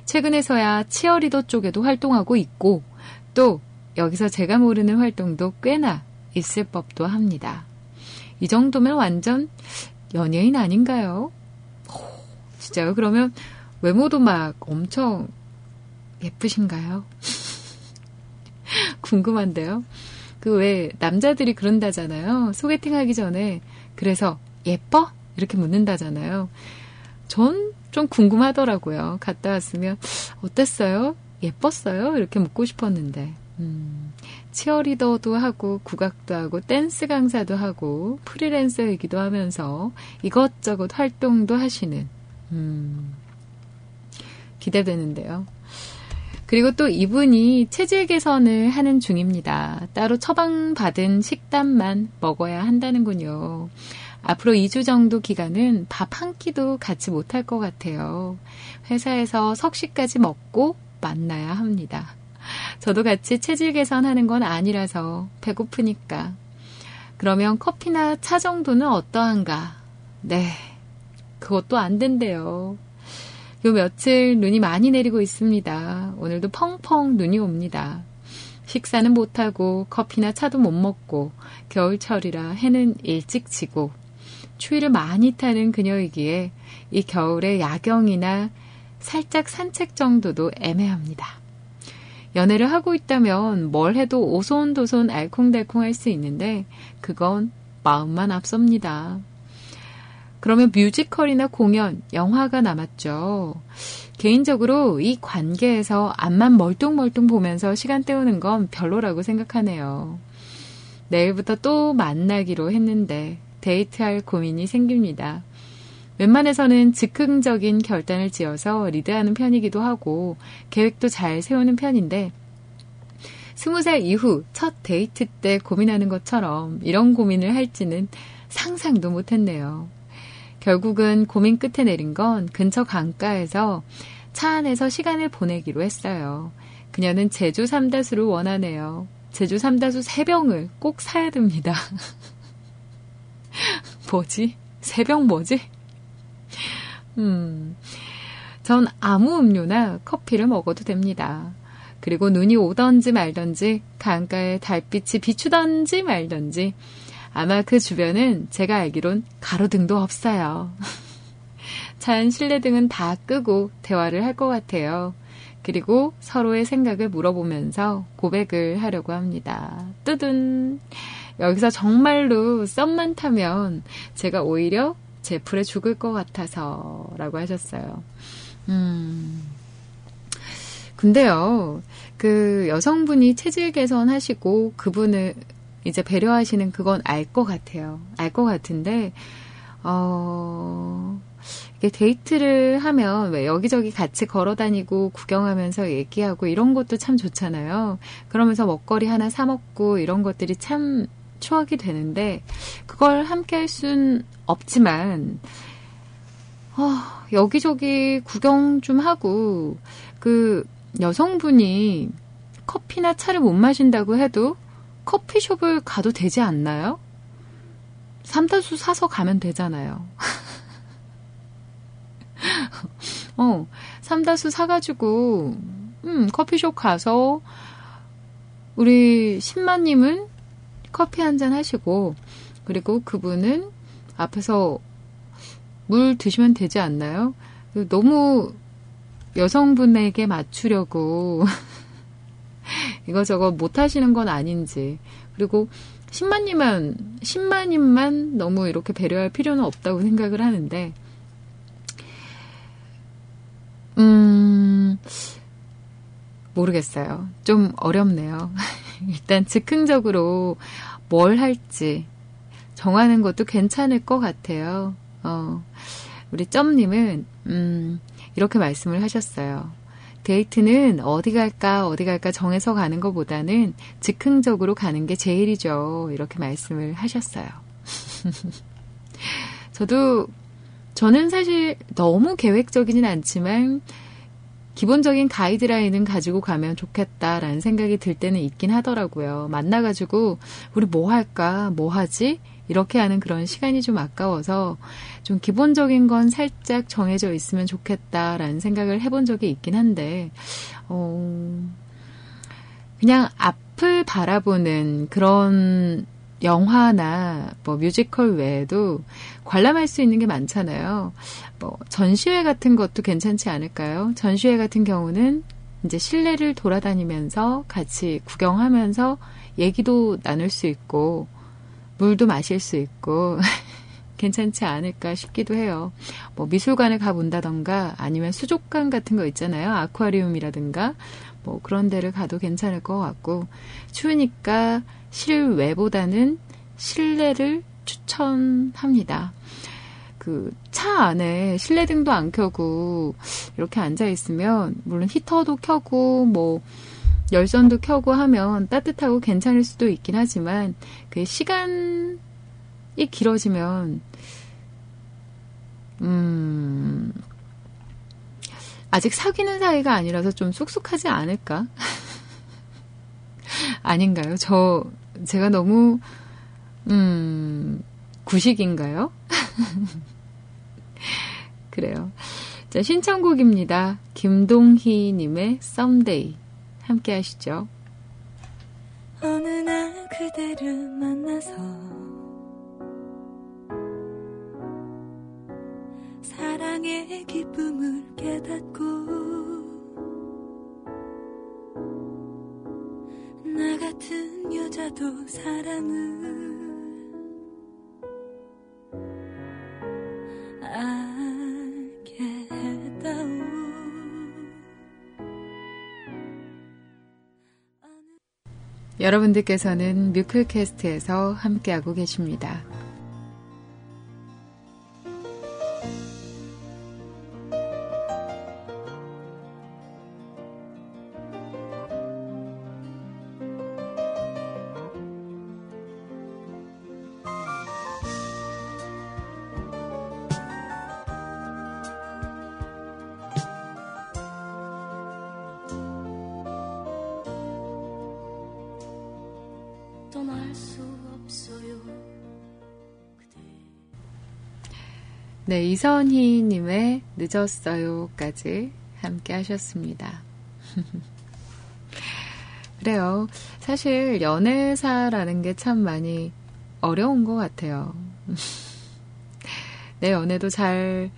최근에서야 치어리더 쪽에도 활동하고 있고, 또 여기서 제가 모르는 활동도 꽤나 있을 법도 합니다. 이 정도면 완전 연예인 아닌가요? 오, 진짜요? 그러면 외모도 막 엄청 예쁘신가요? 궁금한데요. 그 왜 남자들이 그런다잖아요. 소개팅 하기 전에 그래서 예뻐? 이렇게 묻는다잖아요. 전 좀 궁금하더라고요. 갔다 왔으면 어땠어요? 예뻤어요? 이렇게 묻고 싶었는데. 음, 치어리더도 하고 국악도 하고 댄스 강사도 하고 프리랜서이기도 하면서 이것저것 활동도 하시는 음, 기대되는데요. 그리고 또 이분이 체질 개선을 하는 중입니다. 따로 처방받은 식단만 먹어야 한다는군요. 앞으로 2주 정도 기간은 밥 한 끼도 같이 못할 것 같아요. 회사에서 석식까지 먹고 만나야 합니다. 저도 같이 체질 개선하는 건 아니라서 배고프니까. 그러면 커피나 차 정도는 어떠한가? 네. 그것도 안 된대요. 요 며칠 눈이 많이 내리고 있습니다. 오늘도 펑펑 눈이 옵니다. 식사는 못하고 커피나 차도 못 먹고 겨울철이라 해는 일찍 지고 추위를 많이 타는 그녀이기에 이 겨울에 야경이나 살짝 산책 정도도 애매합니다. 연애를 하고 있다면 뭘 해도 오손도손 알콩달콩 할 수 있는데 그건 마음만 앞섭니다. 그러면 뮤지컬이나 공연, 영화가 남았죠. 개인적으로 이 관계에서 앞만 멀뚱멀뚱 보면서 시간 때우는 건 별로라고 생각하네요. 내일부터 또 만나기로 했는데 데이트할 고민이 생깁니다. 웬만해서는 즉흥적인 결단을 지어서 리드하는 편이기도 하고 계획도 잘 세우는 편인데 스무 살 이후 첫 데이트 때 고민하는 것처럼 이런 고민을 할지는 상상도 못했네요. 결국은 고민 끝에 내린 건 근처 강가에서 차 안에서 시간을 보내기로 했어요. 그녀는 제주 삼다수를 원하네요. 제주 삼다수 3병을 꼭 사야 됩니다. 뭐지? 3병 뭐지? 음, 전 아무 음료나 커피를 먹어도 됩니다. 그리고 눈이 오던지 말던지 강가에 달빛이 비추던지 말던지 아마 그 주변은 제가 알기론 가로등도 없어요. 차안 실내등은 다 끄고 대화를 할 것 같아요. 그리고 서로의 생각을 물어보면서 고백을 하려고 합니다. 뜨든. 여기서 정말로 썸만 타면 제가 오히려 제 풀에 죽을 것 같아서 라고 하셨어요. 음. 근데요, 그 여성분이 체질 개선하시고 그분을 이제 배려하시는 그건 알 것 같아요. 알 것 같은데, 어, 이게 데이트를 하면 왜 여기저기 같이 걸어 다니고 구경하면서 얘기하고 이런 것도 참 좋잖아요. 그러면서 먹거리 하나 사먹고 이런 것들이 참 추억이 되는데, 그걸 함께 할 순 없지만, 어, 여기저기 구경 좀 하고, 그 여성분이 커피나 차를 못 마신다고 해도 커피숍을 가도 되지 않나요? 삼다수 사서 가면 되잖아요. 어, 삼다수 사가지고, 음, 커피숍 가서, 우리 신마님은 커피 한 잔 하시고, 그리고 그분은 앞에서 물 드시면 되지 않나요? 너무 여성분에게 맞추려고 이거저거 못 하시는 건 아닌지. 그리고 10만님만, 10만님만 너무 이렇게 배려할 필요는 없다고 생각을 하는데, 음, 모르겠어요. 좀 어렵네요. 일단 즉흥적으로 뭘 할지 정하는 것도 괜찮을 것 같아요. 어, 우리 점님은, 음, 이렇게 말씀을 하셨어요. 데이트는 어디 갈까, 어디 갈까 정해서 가는 것보다는 즉흥적으로 가는 게 제일이죠. 이렇게 말씀을 하셨어요. 저도, 저는 사실 너무 계획적이진 않지만, 기본적인 가이드라인은 가지고 가면 좋겠다라는 생각이 들 때는 있긴 하더라고요. 만나가지고, 우리 뭐 할까, 뭐 하지? 이렇게 하는 그런 시간이 좀 아까워서 좀 기본적인 건 살짝 정해져 있으면 좋겠다라는 생각을 해본 적이 있긴 한데, 어, 그냥 앞을 바라보는 그런 영화나 뭐 뮤지컬 외에도 관람할 수 있는 게 많잖아요. 뭐 전시회 같은 것도 괜찮지 않을까요? 전시회 같은 경우는 이제 실내를 돌아다니면서 같이 구경하면서 얘기도 나눌 수 있고 물도 마실 수 있고 괜찮지 않을까 싶기도 해요. 뭐 미술관에 가본다던가 아니면 수족관 같은 거 있잖아요. 아쿠아리움이라든가 뭐 그런 데를 가도 괜찮을 것 같고 추우니까 실외보다는 실내를 추천합니다. 그 차 안에 실내 등도 안 켜고 이렇게 앉아 있으면 물론 히터도 켜고 뭐 열선도 켜고 하면 따뜻하고 괜찮을 수도 있긴 하지만 그 시간이 길어지면 음 아직 사귀는 사이가 아니라서 좀 쑥쑥하지 않을까? 아닌가요? 저 제가 너무 음 구식인가요? 그래요. 자, 신청곡입니다. 김동희 님의 Someday. 함께 하시죠. 어느 날 그대를 만나서 사랑의 기쁨을 깨닫고 나 같은 여자도 사랑을 알게 했다오 여러분들께서는 뮤클캐스트에서 함께하고 계십니다. 이선희님의 늦었어요까지 함께 하셨습니다. 그래요. 사실 연애사라는 게 참 많이 어려운 것 같아요. 내 연애도 잘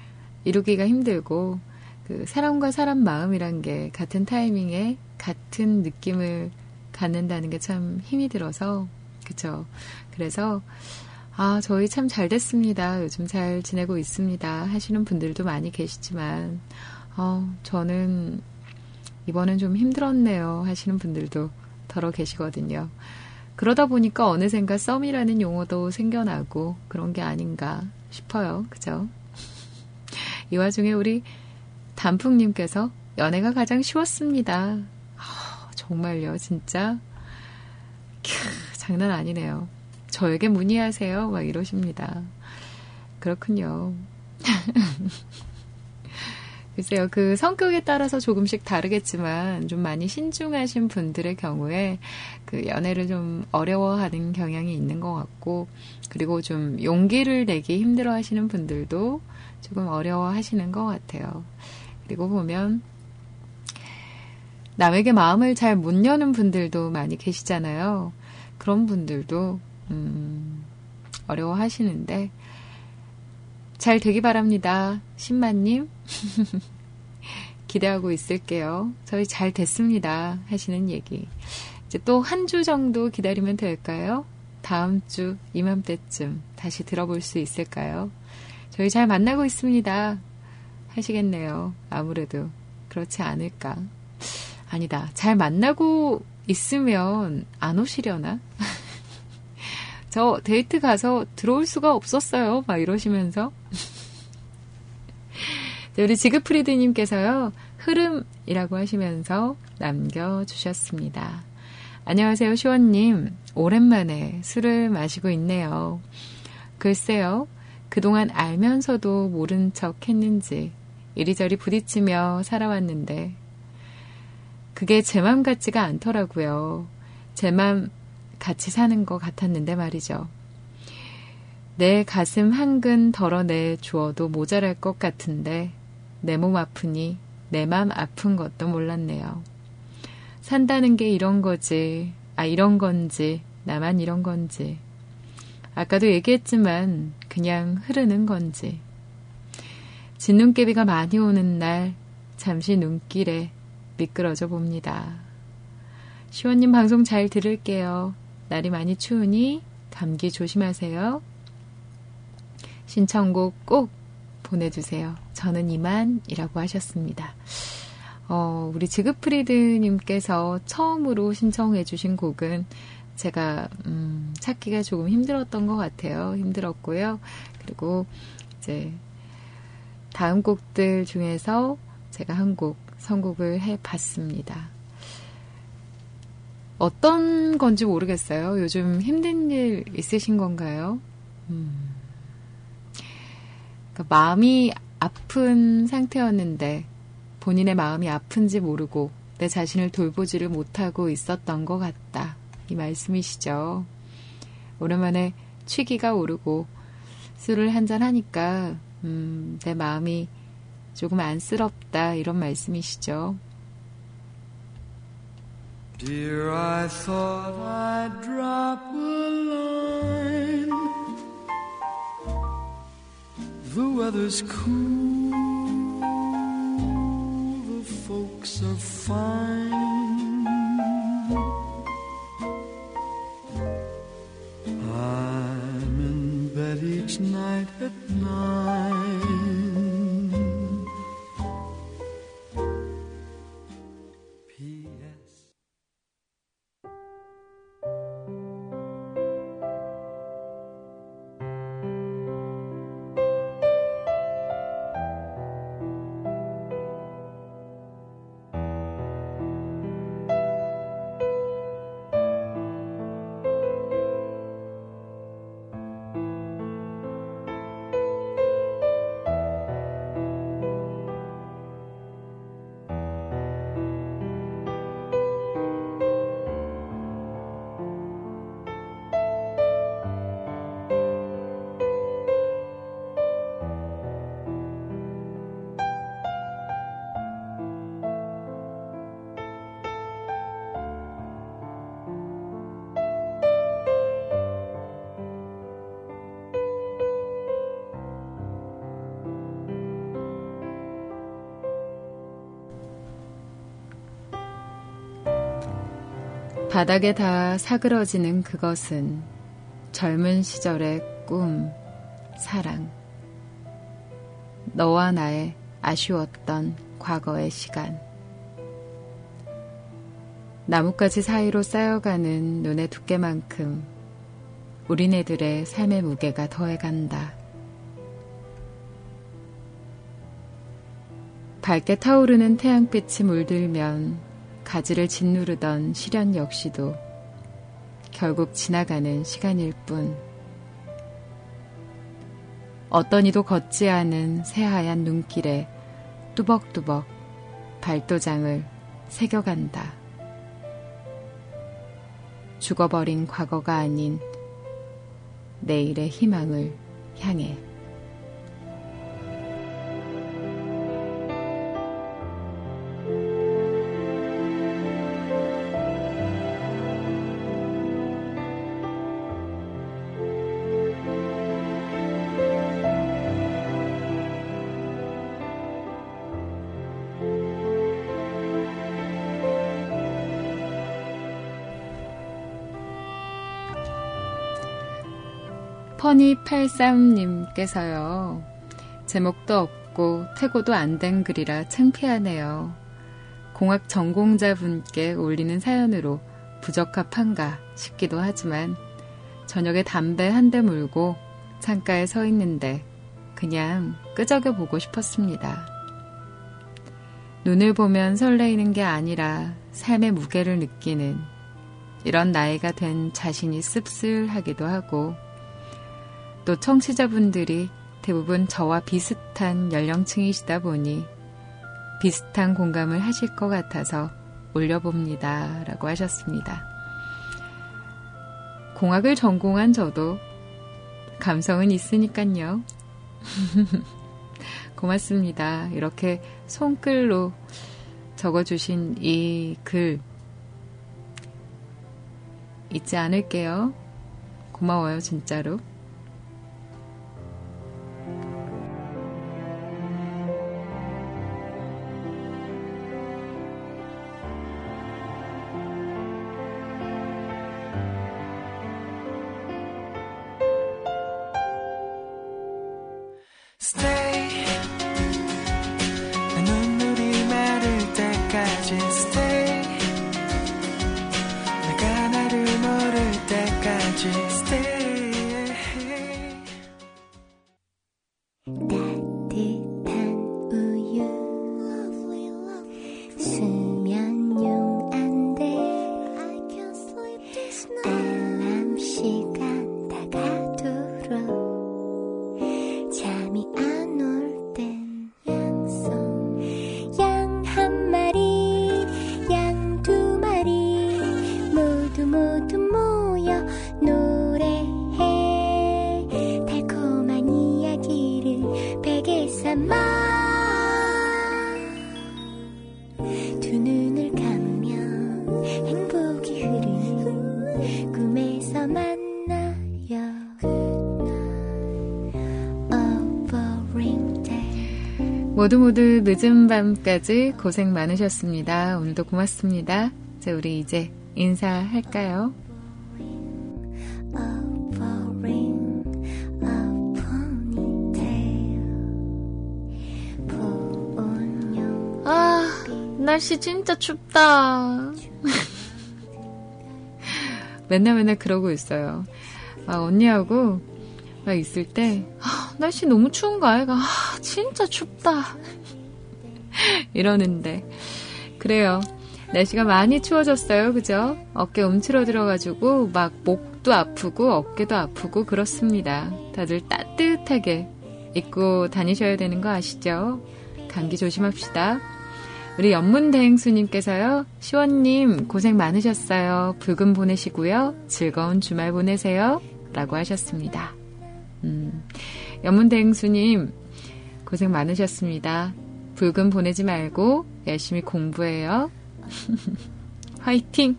이루기가 힘들고, 그 사람과 사람 마음이란 게 같은 타이밍에 같은 느낌을 갖는다는 게 참 힘이 들어서 그쵸. 그래서 아 저희 참 잘 됐습니다. 요즘 잘 지내고 있습니다. 하시는 분들도 많이 계시지만 어, 저는 이번엔 좀 힘들었네요. 하시는 분들도 더러 계시거든요. 그러다 보니까 어느샌가 썸이라는 용어도 생겨나고 그런 게 아닌가 싶어요. 그죠? 이 와중에 우리 단풍님께서 연애가 가장 쉬웠습니다. 아, 정말요, 진짜. 캬, 장난 아니네요. 저에게 문의하세요. 막 이러십니다. 그렇군요. 글쎄요, 그 성격에 따라서 조금씩 다르겠지만, 좀 많이 신중하신 분들의 경우에, 그 연애를 좀 어려워하는 경향이 있는 것 같고, 그리고 좀 용기를 내기 힘들어 하시는 분들도 조금 어려워 하시는 것 같아요. 그리고 보면, 남에게 마음을 잘 못 여는 분들도 많이 계시잖아요. 그런 분들도, 음, 어려워 하시는데, 잘 되기 바랍니다. 신마님. 기대하고 있을게요. 저희 잘 됐습니다. 하시는 얘기. 이제 또 한 주 정도 기다리면 될까요? 다음 주 이맘때쯤 다시 들어볼 수 있을까요? 저희 잘 만나고 있습니다. 하시겠네요. 아무래도 그렇지 않을까. 아니다. 잘 만나고 있으면 안 오시려나? 저 데이트 가서 들어올 수가 없었어요. 막 이러시면서. 우리 지그프리드님께서요, 흐름이라고 하시면서 남겨주셨습니다. 안녕하세요, 시원님. 오랜만에 술을 마시고 있네요. 글쎄요, 그동안 알면서도 모른 척 했는지 이리저리 부딪히며 살아왔는데, 그게 제 맘 같지가 않더라고요. 제 맘 같이 사는 것 같았는데 말이죠. 내 가슴 한근 덜어내 주어도 모자랄 것 같은데 내 몸 아프니 내 맘 아픈 것도 몰랐네요. 산다는 게 이런 거지, 아, 이런 건지, 나만 이런 건지. 아까도 얘기했지만 그냥 흐르는 건지. 진눈깨비가 많이 오는 날 잠시 눈길에 미끄러져 봅니다. 시원님 방송 잘 들을게요. 날이 많이 추우니 감기 조심하세요. 신청곡 꼭 보내주세요. 저는 이만이라고 하셨습니다. 어, 우리 지그프리드님께서 처음으로 신청해주신 곡은 제가, 음, 찾기가 조금 힘들었던 것 같아요. 힘들었고요. 그리고 이제 다음 곡들 중에서 제가 한 곡 선곡을 해 봤습니다. 어떤 건지 모르겠어요. 요즘 힘든 일 있으신 건가요? 음. 그러니까 마음이 아픈 상태였는데 본인의 마음이 아픈지 모르고 내 자신을 돌보지를 못하고 있었던 것 같다. 이 말씀이시죠. 오랜만에 취기가 오르고 술을 한잔 하니까 음, 내 마음이 조금 안쓰럽다 이런 말씀이시죠. Dear, I thought I'd drop a line. The weather's cool, the folks are fine. I'm in bed each night at nine. 바닥에 다 사그러지는 그것은 젊은 시절의 꿈, 사랑. 너와 나의 아쉬웠던 과거의 시간. 나뭇가지 사이로 쌓여가는 눈의 두께만큼 우리네들의 삶의 무게가 더해간다. 밝게 타오르는 태양빛이 물들면 가지를 짓누르던 시련 역시도 결국 지나가는 시간일 뿐. 어떤 이도 걷지 않은 새하얀 눈길에 뚜벅뚜벅 발도장을 새겨간다. 죽어버린 과거가 아닌 내일의 희망을 향해. 퍼니83님께서요. 제목도 없고 태고도 안 된 글이라 창피하네요. 공학 전공자분께 올리는 사연으로 부적합한가 싶기도 하지만 저녁에 담배 한 대 물고 창가에 서 있는데 그냥 끄적여 보고 싶었습니다. 눈을 보면 설레이는 게 아니라 삶의 무게를 느끼는 이런 나이가 된 자신이 씁쓸하기도 하고 또 청취자분들이 대부분 저와 비슷한 연령층이시다 보니 비슷한 공감을 하실 것 같아서 올려봅니다. 라고 하셨습니다. 공학을 전공한 저도 감성은 있으니깐요. 고맙습니다. 이렇게 손글로 적어주신 이 글 잊지 않을게요. 고마워요, 진짜로. 모두 모두 늦은 밤까지 고생 많으셨습니다. 오늘도 고맙습니다. 자, 우리 이제 인사할까요? 아, 날씨 진짜 춥다. 맨날 맨날 그러고 있어요. 막 언니하고 막 있을 때, 아, 날씨 너무 추운 거 아이가? 아, 진짜 춥다. 이러는데. 그래요. 날씨가 많이 추워졌어요. 그죠? 어깨 움츠러들어가지고 막 목도 아프고 어깨도 아프고 그렇습니다. 다들 따뜻하게 입고 다니셔야 되는 거 아시죠? 감기 조심합시다. 우리 연문대행수님께서요, 시원님, 고생 많으셨어요. 불금 보내시고요. 즐거운 주말 보내세요. 라고 하셨습니다. 음, 연문대 행수님, 고생 많으셨습니다. 불금 보내지 말고 열심히 공부해요. 화이팅!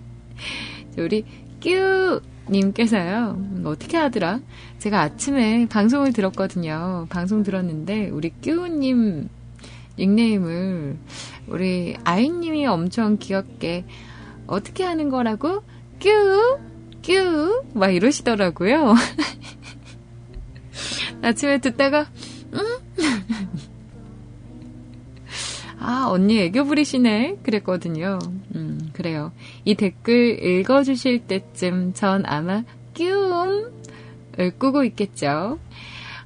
우리 끼우님께서요, 어떻게 하더라? 제가 아침에 방송을 들었거든요. 방송 들었는데, 우리 끼우님 닉네임을 우리 아이님이 엄청 귀엽게 어떻게 하는 거라고? 뀨, 뀨, 막 이러시더라고요. 아침에 듣다가, 음? 아, 언니 애교 부리시네. 그랬거든요. 음, 그래요. 이 댓글 읽어주실 때쯤 전 아마 뀨음 을 꾸고 있겠죠.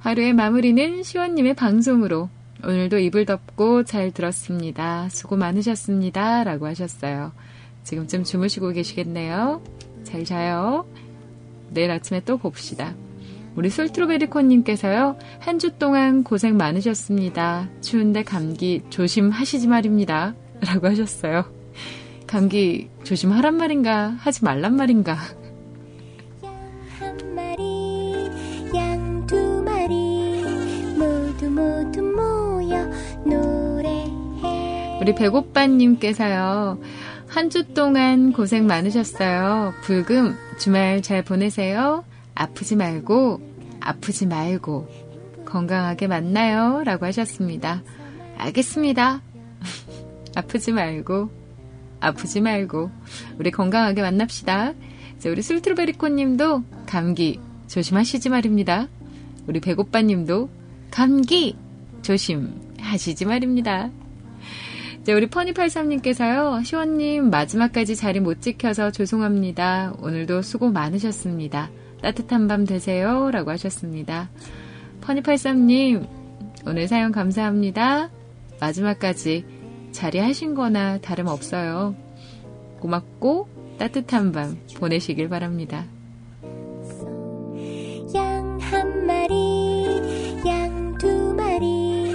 하루의 마무리는 시원님의 방송으로 오늘도 이불 덮고 잘 들었습니다. 수고 많으셨습니다. 라고 하셨어요. 지금쯤 주무시고 계시겠네요. 잘 자요. 내일 아침에 또 봅시다. 우리 솔트로베리코님께서요, 한 주 동안 고생 많으셨습니다. 추운데 감기 조심하시지 말입니다. 라고 하셨어요. 감기 조심하란 말인가, 하지 말란 말인가. 한 마리 양두 마리 모두 모두 모여 노래해 우리 배고빠님께서요, 한 주 동안 고생 많으셨어요. 불금 주말 잘 보내세요. 아프지 말고, 아프지 말고, 건강하게 만나요. 라고 하셨습니다. 알겠습니다. 아프지 말고, 아프지 말고, 우리 건강하게 만납시다. 이제 우리 술트로베리코 님도 감기 조심하시지 말입니다. 우리 배고빠 님도 감기 조심하시지 말입니다. 이제 우리 퍼니83님께서요, 시원님 마지막까지 자리 못 지켜서 죄송합니다. 오늘도 수고 많으셨습니다. 따뜻한 밤 되세요. 라고 하셨습니다. 퍼니83님, 오늘 사연 감사합니다. 마지막까지 자리하신 거나 다름없어요. 고맙고 따뜻한 밤 보내시길 바랍니다. 양 한 마리 양 두 마리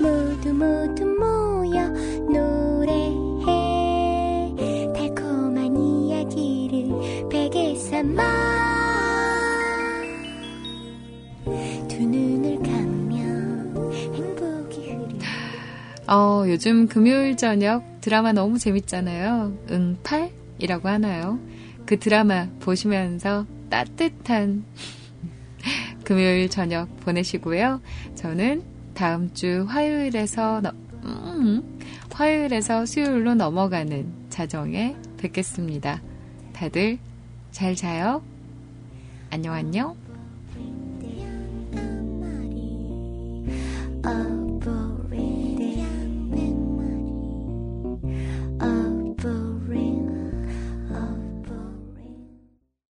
모두 모두 모여 노래해 달콤한 이야기를 베개 삼아 어, 요즘 금요일 저녁 드라마 너무 재밌잖아요. 응팔이라고 하나요? 그 드라마 보시면서 따뜻한 금요일 저녁 보내시고요. 저는 다음 주 화요일에서 너- 음, 화요일에서 수요일로 넘어가는 자정에 뵙겠습니다. 다들 잘 자요. 안녕 안녕.